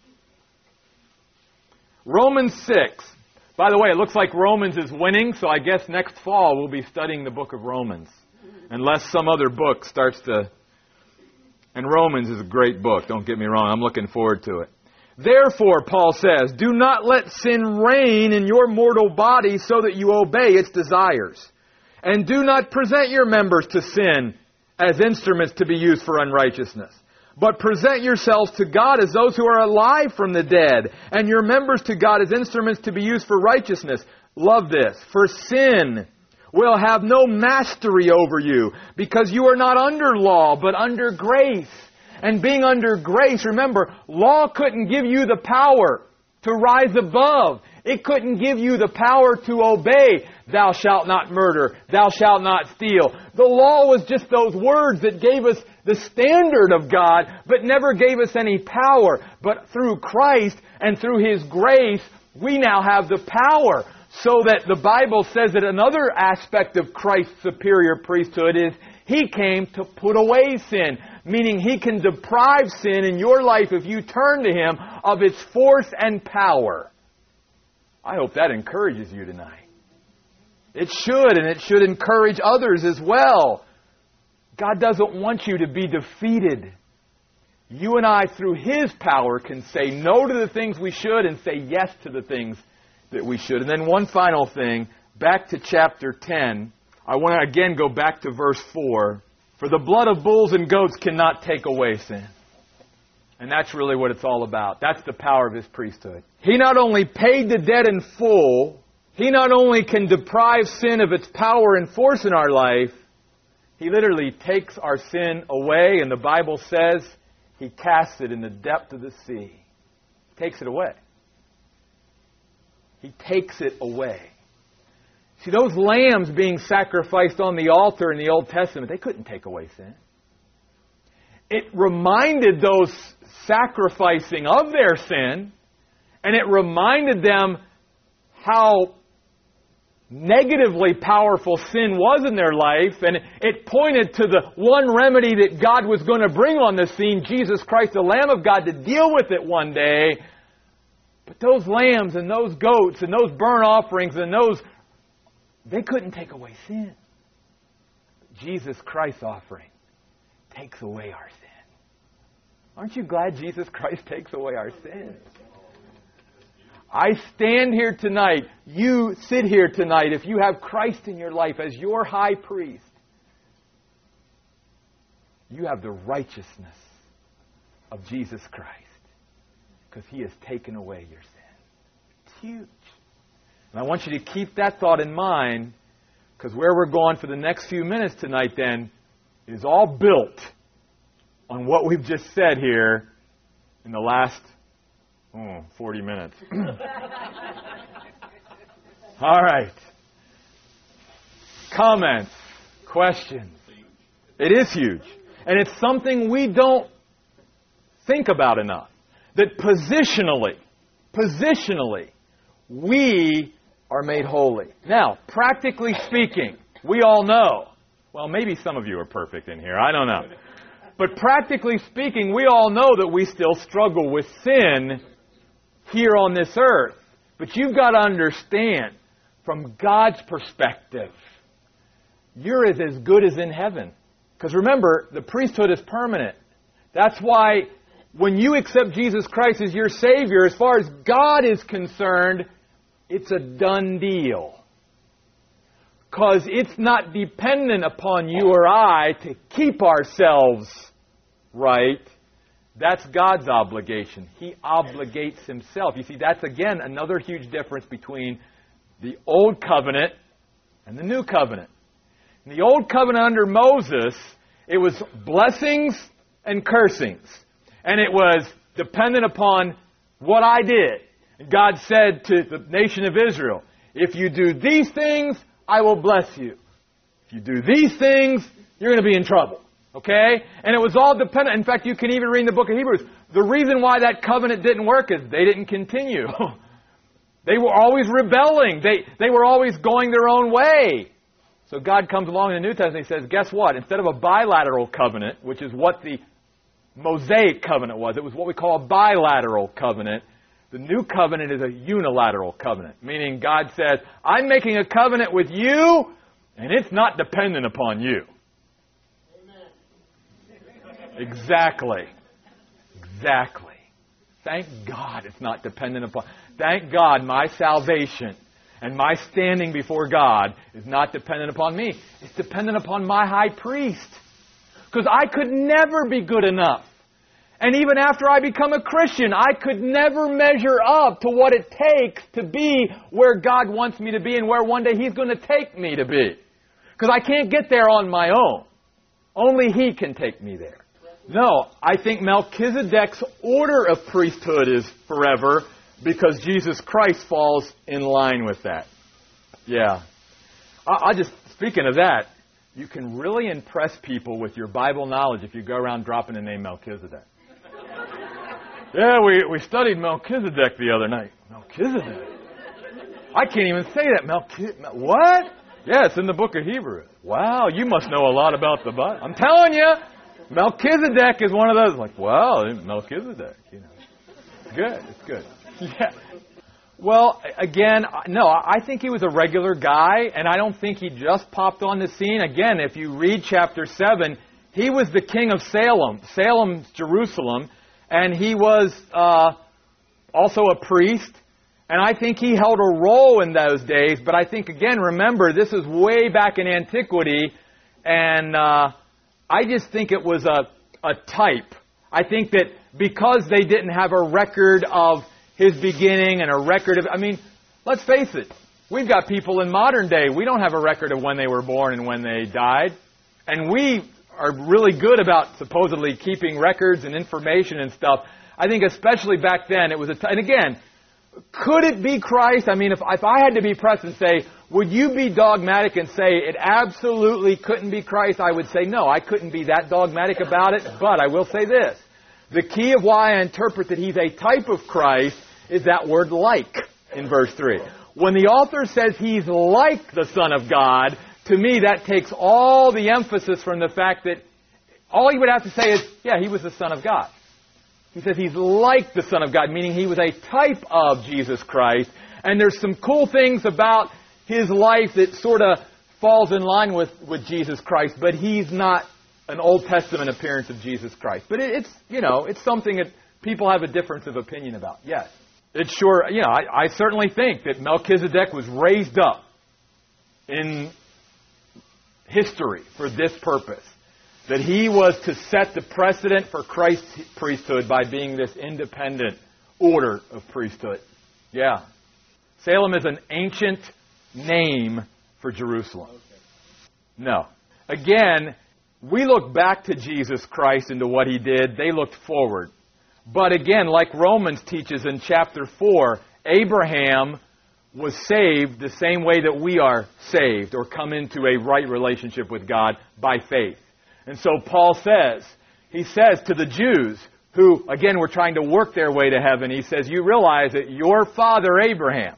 Romans 6. By the way, it looks like Romans is winning, so I guess next fall we'll be studying the book of Romans. unless some other book starts to. And Romans is a great book, don't get me wrong. I'm looking forward to it. Therefore, Paul says, do not let sin reign in your mortal body so that you obey its desires. And do not present your members to sin as instruments to be used for unrighteousness. But present yourselves to God as those who are alive from the dead, and your members to God as instruments to be used for righteousness. Love this. For sin will have no mastery over you, because you are not under law, but under grace. And being under grace, remember, law couldn't give you the power to rise above. It couldn't give you the power to obey. Thou shalt not murder. Thou shalt not steal. The law was just those words that gave us the standard of God, but never gave us any power. But through Christ and through His grace, we now have the power. So that the Bible says that another aspect of Christ's superior priesthood is He came to put away sin meaning He can deprive sin in your life if you turn to Him of its force and power. I hope that encourages you tonight. It should, and it should encourage others as well. God doesn't want you to be defeated. You and I, through His power, can say no to the things we should and say yes to the things that we should. And then one final thing, back to chapter 10. I want to again go back to verse 4. For the blood of bulls and goats cannot take away sin. And that's really what it's all about. That's the power of his priesthood. He not only paid the debt in full, he not only can deprive sin of its power and force in our life, he literally takes our sin away, and the Bible says he casts it in the depth of the sea. He takes it away. He takes it away. See, those lambs being sacrificed on the altar in the Old Testament, they couldn't take away sin. It reminded those sacrificing of their sin, and it reminded them how negatively powerful sin was in their life, and it pointed to the one remedy that God was going to bring on the scene, Jesus Christ, the Lamb of God, to deal with it one day. But those lambs and those goats and those burnt offerings and those they couldn't take away sin. Jesus Christ's offering takes away our sin. Aren't you glad Jesus Christ takes away our sin? I stand here tonight. You sit here tonight. If you have Christ in your life as your high priest, you have the righteousness of Jesus Christ because he has taken away your sin. It's huge. And I want you to keep that thought in mind because where we're going for the next few minutes tonight, then, is all built on what we've just said here in the last oh, 40 minutes. all right. Comments, questions. It is huge. And it's something we don't think about enough. That positionally, positionally, we are made holy. Now, practically speaking, we all know. Well, maybe some of you are perfect in here. I don't know. But practically speaking, we all know that we still struggle with sin here on this earth. But you've got to understand, from God's perspective, you're as, as good as in heaven. Because remember, the priesthood is permanent. That's why when you accept Jesus Christ as your Savior, as far as God is concerned, it's a done deal. Because it's not dependent upon you or I to keep ourselves right. That's God's obligation. He obligates himself. You see, that's again another huge difference between the Old Covenant and the New Covenant. In the Old Covenant under Moses, it was blessings and cursings. And it was dependent upon what I did. And God said to the nation of Israel, if you do these things, I will bless you. If you do these things, you're going to be in trouble. Okay? And it was all dependent. In fact, you can even read in the book of Hebrews. The reason why that covenant didn't work is they didn't continue. they were always rebelling. They, they were always going their own way. So God comes along in the New Testament and he says, guess what? Instead of a bilateral covenant, which is what the Mosaic covenant was, it was what we call a bilateral covenant. The new covenant is a unilateral covenant, meaning God says, I'm making a covenant with you, and it's not dependent upon you. Exactly. Exactly. Thank God it's not dependent upon. Thank God my salvation and my standing before God is not dependent upon me. It's dependent upon my high priest. Because I could never be good enough. And even after I become a Christian, I could never measure up to what it takes to be where God wants me to be and where one day He's going to take me to be. Because I can't get there on my own. Only He can take me there. No, I think Melchizedek's order of priesthood is forever because Jesus Christ falls in line with that. Yeah. I, I just, speaking of that, you can really impress people with your Bible knowledge if you go around dropping the name Melchizedek. yeah, we, we studied Melchizedek the other night. Melchizedek? I can't even say that. Melchizedek. What? Yeah, it's in the book of Hebrews. Wow, you must know a lot about the Bible. I'm telling you, Melchizedek is one of those. Like, wow, Melchizedek. You know, good. It's good. Yeah. Well, again, no, I think he was a regular guy, and I don't think he just popped on the scene. Again, if you read chapter 7, he was the king of Salem. Salem's Jerusalem, and he was uh, also a priest. And I think he held a role in those days, but I think, again, remember, this is way back in antiquity, and uh, I just think it was a, a type. I think that because they didn't have a record of his beginning and a record of, I mean, let's face it. We've got people in modern day, we don't have a record of when they were born and when they died. And we are really good about supposedly keeping records and information and stuff. I think especially back then it was a, t- and again, could it be Christ? I mean, if, if I had to be pressed and say, would you be dogmatic and say it absolutely couldn't be Christ? I would say no, I couldn't be that dogmatic about it, but I will say this. The key of why I interpret that he's a type of Christ is that word like in verse 3. When the author says he's like the Son of God, to me that takes all the emphasis from the fact that all he would have to say is, yeah, he was the Son of God. He says he's like the Son of God, meaning he was a type of Jesus Christ. And there's some cool things about his life that sort of falls in line with, with Jesus Christ, but he's not an Old Testament appearance of Jesus Christ. But it, it's, you know, it's something that people have a difference of opinion about. Yes. It's sure, you know, I, I certainly think that Melchizedek was raised up in history for this purpose. That he was to set the precedent for Christ's priesthood by being this independent order of priesthood. Yeah. Salem is an ancient name for Jerusalem. No. Again, we look back to Jesus Christ and to what he did. They looked forward. But again, like Romans teaches in chapter 4, Abraham was saved the same way that we are saved or come into a right relationship with God by faith. And so Paul says, he says to the Jews who, again, were trying to work their way to heaven, he says, You realize that your father Abraham,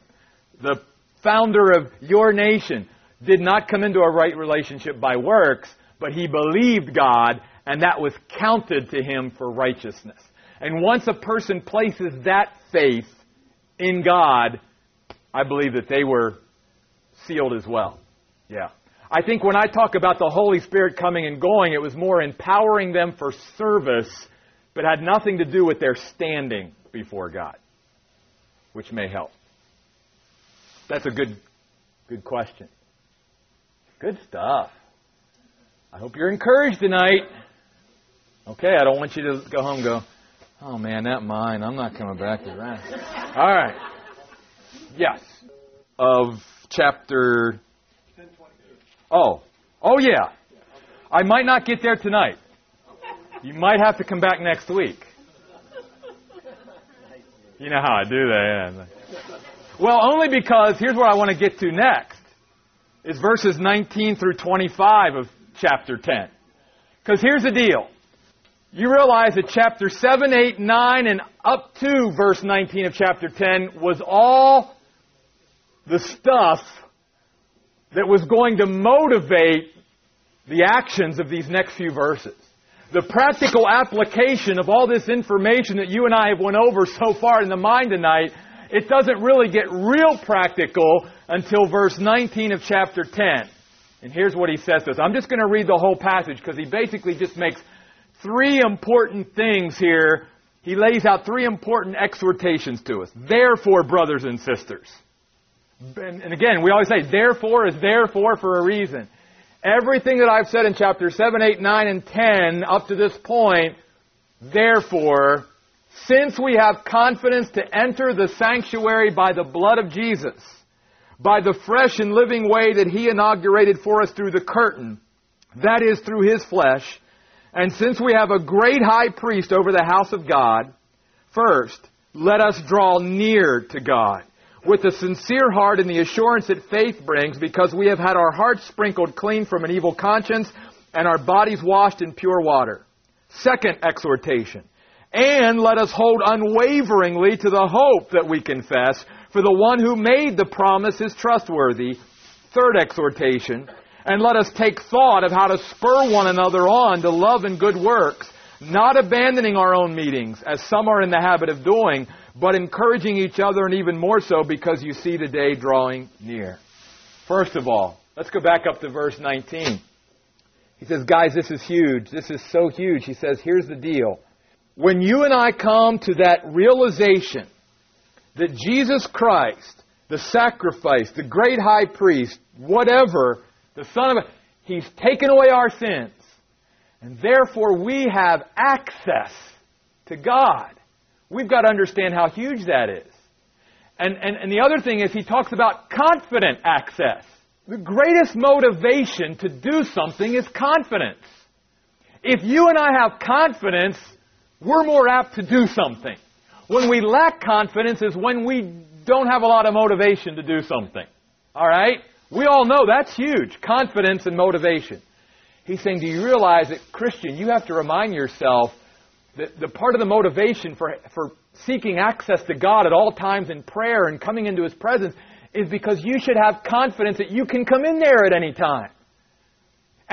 the founder of your nation, did not come into a right relationship by works, but he believed God, and that was counted to him for righteousness. And once a person places that faith in God, I believe that they were sealed as well. Yeah. I think when I talk about the Holy Spirit coming and going, it was more empowering them for service, but had nothing to do with their standing before God, which may help. That's a good, good question. Good stuff. I hope you're encouraged tonight. Okay, I don't want you to go home go, Oh man, that mine. I'm not coming back to that. All right. Yes. Of chapter. Oh. Oh yeah. I might not get there tonight. You might have to come back next week. You know how I do that. Yeah. Well, only because here's what I want to get to next. Is verses 19 through 25 of chapter 10. Because here's the deal you realize that chapter 7, 8, 9, and up to verse 19 of chapter 10 was all the stuff that was going to motivate the actions of these next few verses. The practical application of all this information that you and I have went over so far in the mind tonight, it doesn't really get real practical until verse 19 of chapter 10. And here's what he says to us. I'm just going to read the whole passage because he basically just makes three important things here. He lays out three important exhortations to us. Therefore, brothers and sisters. And, again, we always say, therefore is therefore for a reason. Everything that I've said in chapters 7, 8, 9, and 10 up to this point, therefore, since we have confidence to enter the sanctuary by the blood of Jesus, by the fresh and living way that He inaugurated for us through the curtain, that is through His flesh, and since we have a great high priest over the house of God, first, let us draw near to God with a sincere heart and the assurance that faith brings because we have had our hearts sprinkled clean from an evil conscience and our bodies washed in pure water. Second exhortation. And let us hold unwaveringly to the hope that we confess, for the one who made the promise is trustworthy. Third exhortation and let us take thought of how to spur one another on to love and good works, not abandoning our own meetings, as some are in the habit of doing, but encouraging each other, and even more so because you see the day drawing near. First of all, let's go back up to verse 19. He says, Guys, this is huge. This is so huge. He says, Here's the deal. When you and I come to that realization that Jesus Christ, the sacrifice, the great high priest, whatever, the Son of He's taken away our sins. And therefore we have access to God. We've got to understand how huge that is. And, and, and the other thing is he talks about confident access. The greatest motivation to do something is confidence. If you and I have confidence, we're more apt to do something. When we lack confidence is when we don't have a lot of motivation to do something. All right? We all know that's huge confidence and motivation. He's saying, Do you realize that, Christian, you have to remind yourself that the part of the motivation for, for seeking access to God at all times in prayer and coming into His presence is because you should have confidence that you can come in there at any time.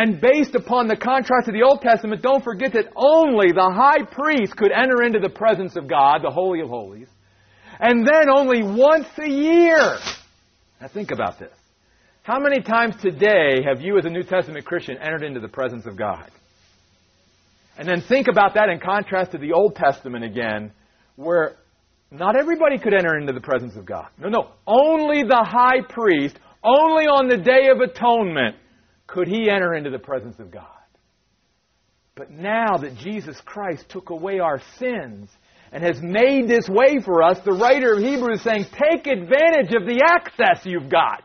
And based upon the contrast of the Old Testament, don't forget that only the high priest could enter into the presence of God, the Holy of Holies, and then only once a year. Now think about this. How many times today have you, as a New Testament Christian, entered into the presence of God? And then think about that in contrast to the Old Testament again, where not everybody could enter into the presence of God. No, no. Only the high priest, only on the Day of Atonement, could he enter into the presence of God. But now that Jesus Christ took away our sins and has made this way for us, the writer of Hebrews is saying, take advantage of the access you've got.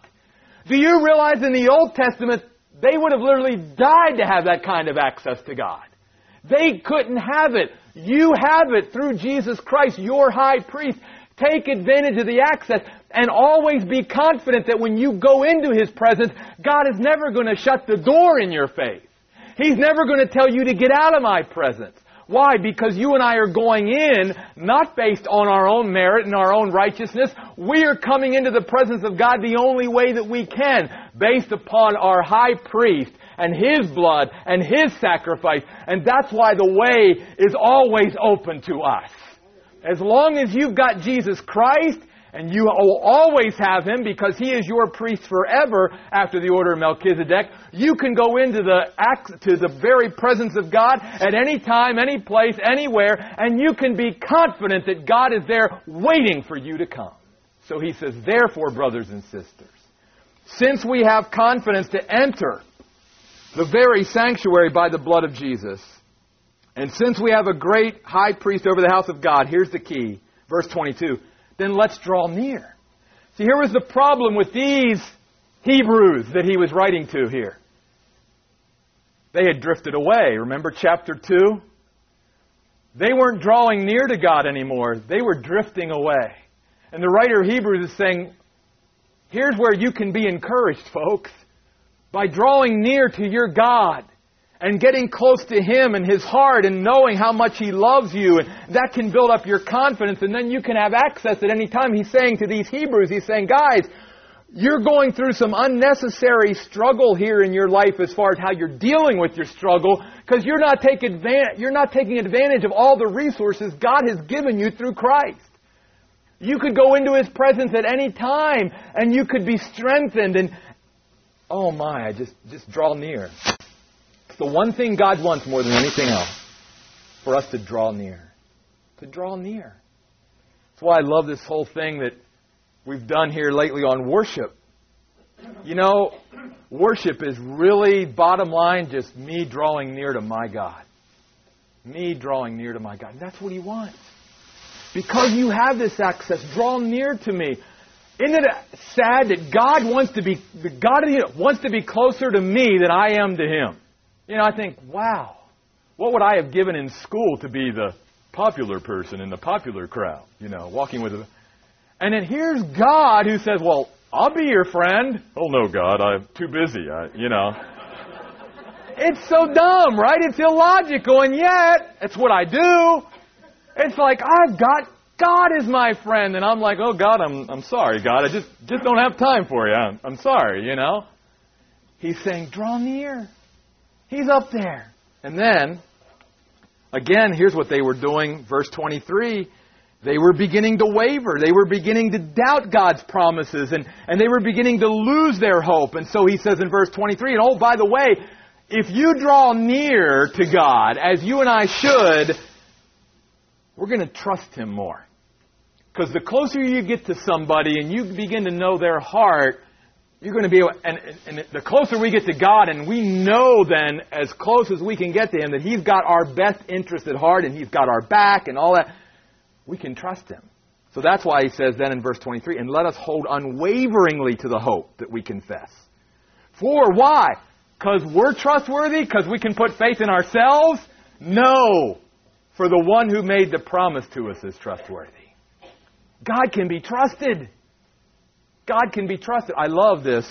Do you realize in the Old Testament, they would have literally died to have that kind of access to God? They couldn't have it. You have it through Jesus Christ, your high priest. Take advantage of the access and always be confident that when you go into His presence, God is never going to shut the door in your face. He's never going to tell you to get out of my presence. Why? Because you and I are going in not based on our own merit and our own righteousness. We are coming into the presence of God the only way that we can, based upon our high priest and his blood and his sacrifice. And that's why the way is always open to us. As long as you've got Jesus Christ, and you will always have him because he is your priest forever after the order of Melchizedek. You can go into the to the very presence of God at any time, any place, anywhere, and you can be confident that God is there waiting for you to come. So he says, therefore, brothers and sisters, since we have confidence to enter the very sanctuary by the blood of Jesus, and since we have a great high priest over the house of God, here's the key. Verse 22 then let's draw near. See, here was the problem with these Hebrews that he was writing to here. They had drifted away. Remember chapter 2? They weren't drawing near to God anymore. They were drifting away. And the writer of Hebrews is saying, here's where you can be encouraged, folks. By drawing near to your God and getting close to Him and His heart and knowing how much He loves you. And that can build up your confidence and then you can have access at any time. He's saying to these Hebrews, He's saying, guys, you're going through some unnecessary struggle here in your life as far as how you're dealing with your struggle because you're not taking advantage, you're not taking advantage of all the resources God has given you through Christ. You could go into His presence at any time and you could be strengthened and, oh my, I just, just draw near. It's the one thing God wants more than anything else. for us to draw near. To draw near. That's why I love this whole thing that we've done here lately on worship. You know, worship is really, bottom line, just me drawing near to my God. Me drawing near to my God. And that's what He wants. Because you have this access, draw near to me. Isn't it sad that God wants to be God wants to be closer to me than I am to Him? You know, I think, wow, what would I have given in school to be the popular person in the popular crowd? You know, walking with a. And then here's God who says, "Well, I'll be your friend." Oh no, God, I'm too busy. I, you know. it's so dumb, right? It's illogical, and yet it's what I do. It's like I've got God is my friend, and I'm like, oh God, I'm I'm sorry, God, I just just don't have time for you. I'm, I'm sorry, you know. He's saying, draw near. He's up there, and then again, here's what they were doing. Verse 23. They were beginning to waver. They were beginning to doubt God's promises and, and they were beginning to lose their hope. And so he says in verse 23, and oh, by the way, if you draw near to God, as you and I should, we're going to trust Him more. Because the closer you get to somebody and you begin to know their heart, you're going to be able, and, and the closer we get to God, and we know then, as close as we can get to Him, that He's got our best interest at heart and He's got our back and all that, we can trust Him. So that's why He says then in verse 23, and let us hold unwaveringly to the hope that we confess. For why? Because we're trustworthy? Because we can put faith in ourselves? No for the one who made the promise to us is trustworthy. God can be trusted. God can be trusted. I love this.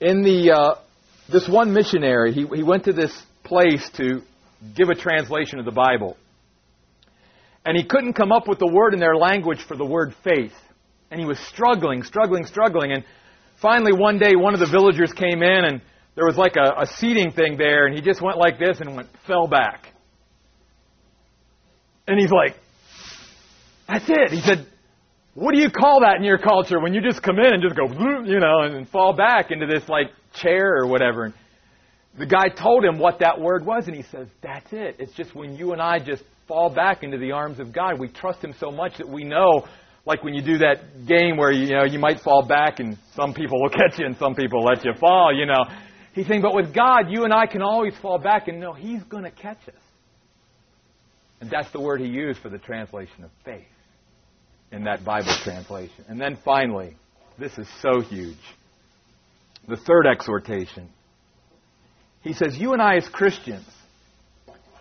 In the uh, this one missionary, he, he went to this place to give a translation of the Bible, and he couldn't come up with the word in their language for the word faith, and he was struggling, struggling, struggling, and finally one day one of the villagers came in and there was like a, a seating thing there, and he just went like this and went fell back. And he's like, that's it. He said, what do you call that in your culture when you just come in and just go, you know, and fall back into this like chair or whatever? And the guy told him what that word was, and he says, that's it. It's just when you and I just fall back into the arms of God, we trust Him so much that we know, like when you do that game where you know you might fall back, and some people will catch you, and some people let you fall. You know, he's saying, but with God, you and I can always fall back and know He's going to catch us. And that's the word he used for the translation of faith in that Bible translation. And then finally, this is so huge. The third exhortation. He says, You and I as Christians,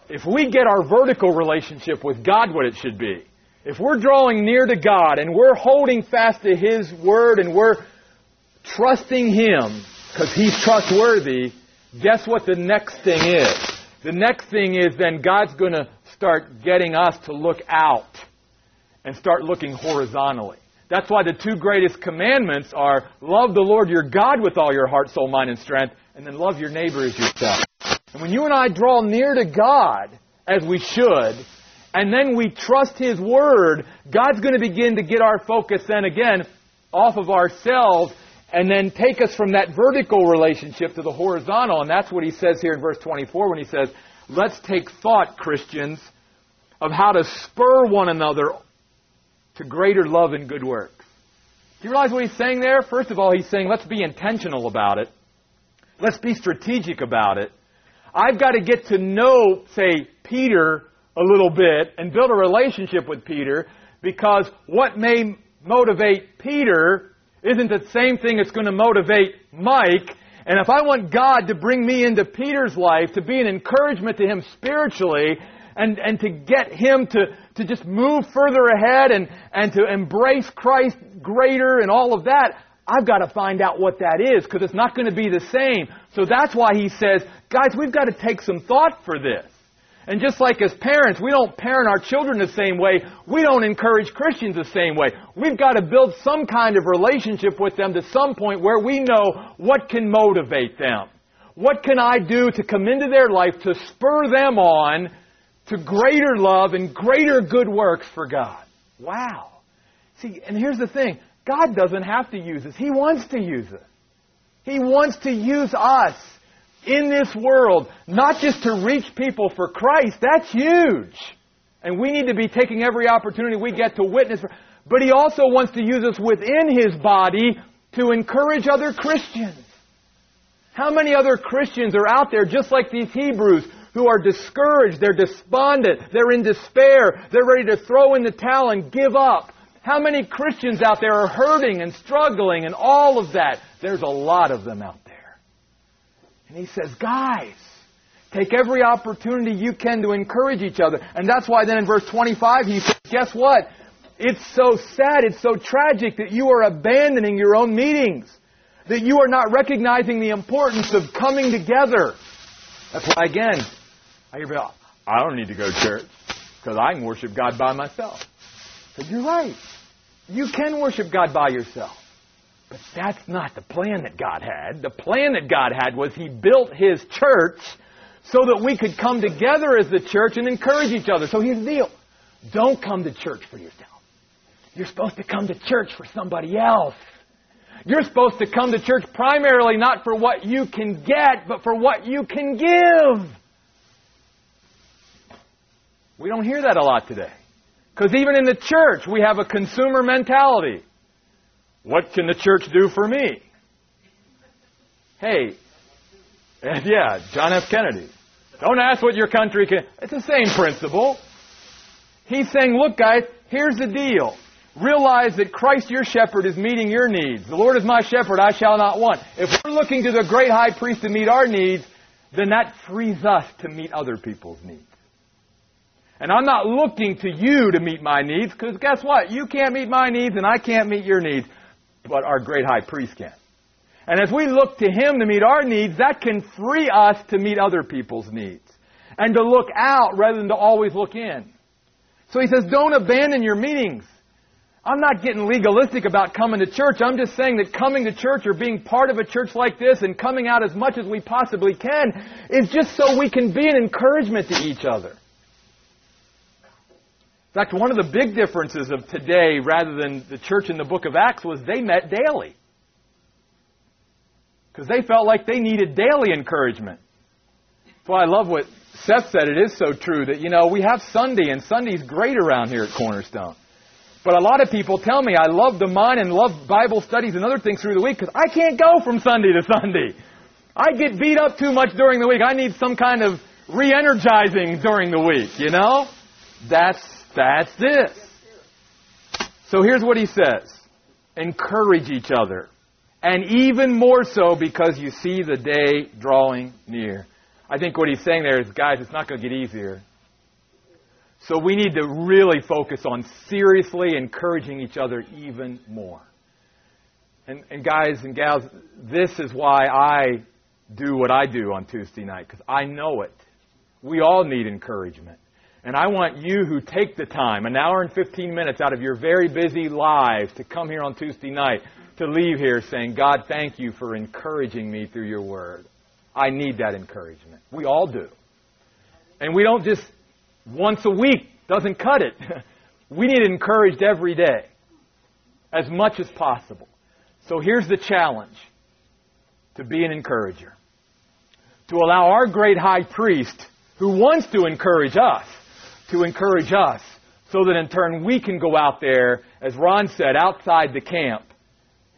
if we get our vertical relationship with God what it should be, if we're drawing near to God and we're holding fast to His Word and we're trusting Him because He's trustworthy, guess what the next thing is? The next thing is then God's going to start getting us to look out and start looking horizontally. That's why the two greatest commandments are love the Lord your God with all your heart, soul, mind, and strength, and then love your neighbor as yourself. And when you and I draw near to God, as we should, and then we trust His Word, God's going to begin to get our focus then again off of ourselves and then take us from that vertical relationship to the horizontal. And that's what He says here in verse 24 when He says, Let's take thought, Christians, of how to spur one another to greater love and good works. Do you realize what he's saying there? First of all, he's saying let's be intentional about it. Let's be strategic about it. I've got to get to know, say, Peter a little bit and build a relationship with Peter because what may motivate Peter isn't the same thing that's going to motivate Mike and if I want God to bring me into Peter's life, to be an encouragement to him spiritually, and, and to get him to, to just move further ahead and, and to embrace Christ greater and all of that, I've got to find out what that is because it's not going to be the same. So that's why he says, guys, we've got to take some thought for this. And just like as parents, we don't parent our children the same way, we don't encourage Christians the same way. We've got to build some kind of relationship with them to some point where we know what can motivate them. What can I do to come into their life to spur them on to greater love and greater good works for God? Wow. See, and here's the thing God doesn't have to use us, He wants to use us. He wants to use us in this world, not just to reach people for Christ. That's huge. And we need to be taking every opportunity we get to witness. But He also wants to use us within His body to encourage other Christians. How many other Christians are out there just like these Hebrews who are discouraged, they're despondent, they're in despair, they're ready to throw in the towel and give up? How many Christians out there are hurting and struggling and all of that? There's a lot of them out there. And he says, guys, take every opportunity you can to encourage each other. And that's why then in verse 25 he says, guess what? It's so sad, it's so tragic that you are abandoning your own meetings. That you are not recognizing the importance of coming together. That's why, again, I hear people, I don't need to go to church because I can worship God by myself. But you're right. You can worship God by yourself. But that's not the plan that God had. The plan that God had was He built His church so that we could come together as the church and encourage each other. So here's the deal. Don't come to church for yourself. You're supposed to come to church for somebody else. You're supposed to come to church primarily not for what you can get, but for what you can give. We don't hear that a lot today. Because even in the church, we have a consumer mentality. What can the church do for me? Hey, yeah, John F. Kennedy. Don't ask what your country can. It's the same principle. He's saying, look, guys, here's the deal. Realize that Christ your shepherd is meeting your needs. The Lord is my shepherd, I shall not want. If we're looking to the great high priest to meet our needs, then that frees us to meet other people's needs. And I'm not looking to you to meet my needs, because guess what? You can't meet my needs and I can't meet your needs, but our great high priest can. And as we look to him to meet our needs, that can free us to meet other people's needs. And to look out rather than to always look in. So he says, don't abandon your meetings. I'm not getting legalistic about coming to church. I'm just saying that coming to church or being part of a church like this and coming out as much as we possibly can is just so we can be an encouragement to each other. In fact, one of the big differences of today rather than the church in the book of Acts was they met daily. Because they felt like they needed daily encouragement. That's why I love what Seth said. It is so true that, you know, we have Sunday, and Sunday's great around here at Cornerstone. But a lot of people tell me I love the mind and love Bible studies and other things through the week because I can't go from Sunday to Sunday. I get beat up too much during the week. I need some kind of re-energizing during the week, you know? That's, that's this. So here's what he says. Encourage each other. And even more so because you see the day drawing near. I think what he's saying there is, guys, it's not going to get easier. So we need to really focus on seriously encouraging each other even more. And, and guys and gals, this is why I do what I do on Tuesday night, because I know it. We all need encouragement. And I want you who take the time, an hour and 15 minutes out of your very busy lives, to come here on Tuesday night, to leave here saying, God, thank you for encouraging me through your word. I need that encouragement. We all do. And we don't just once a week doesn't cut it. we need it encouraged every day, as much as possible. So here's the challenge to be an encourager. To allow our great high priest, who wants to encourage us, to encourage us, so that in turn we can go out there, as Ron said, outside the camp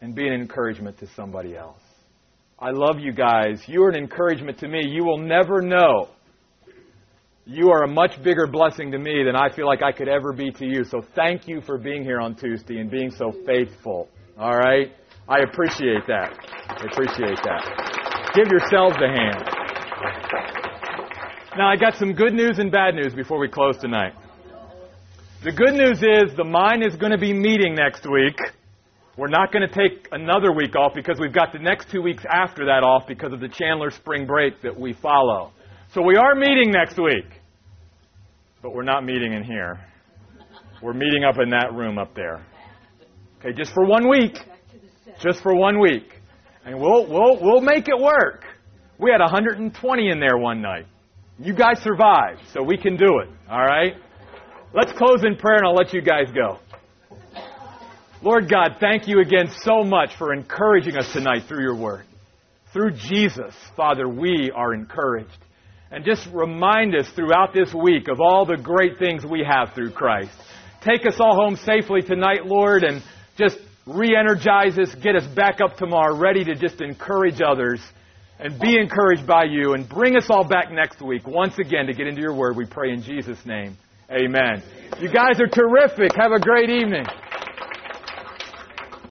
and be an encouragement to somebody else. I love you guys. You're an encouragement to me. You will never know you are a much bigger blessing to me than I feel like I could ever be to you. So thank you for being here on Tuesday and being so faithful. All right? I appreciate that. I appreciate that. Give yourselves a hand. Now, I got some good news and bad news before we close tonight. The good news is the mine is going to be meeting next week. We're not going to take another week off because we've got the next two weeks after that off because of the Chandler spring break that we follow. So we are meeting next week, but we're not meeting in here. We're meeting up in that room up there. Okay, just for one week. Just for one week. And we'll, we'll, we'll make it work. We had 120 in there one night. You guys survived, so we can do it. All right? Let's close in prayer and I'll let you guys go. Lord God, thank you again so much for encouraging us tonight through your word. through Jesus, Father, we are encouraged. And just remind us throughout this week of all the great things we have through Christ. Take us all home safely tonight, Lord, and just re energize us, get us back up tomorrow, ready to just encourage others and be encouraged by you, and bring us all back next week once again to get into your word. We pray in Jesus' name. Amen. You guys are terrific. Have a great evening.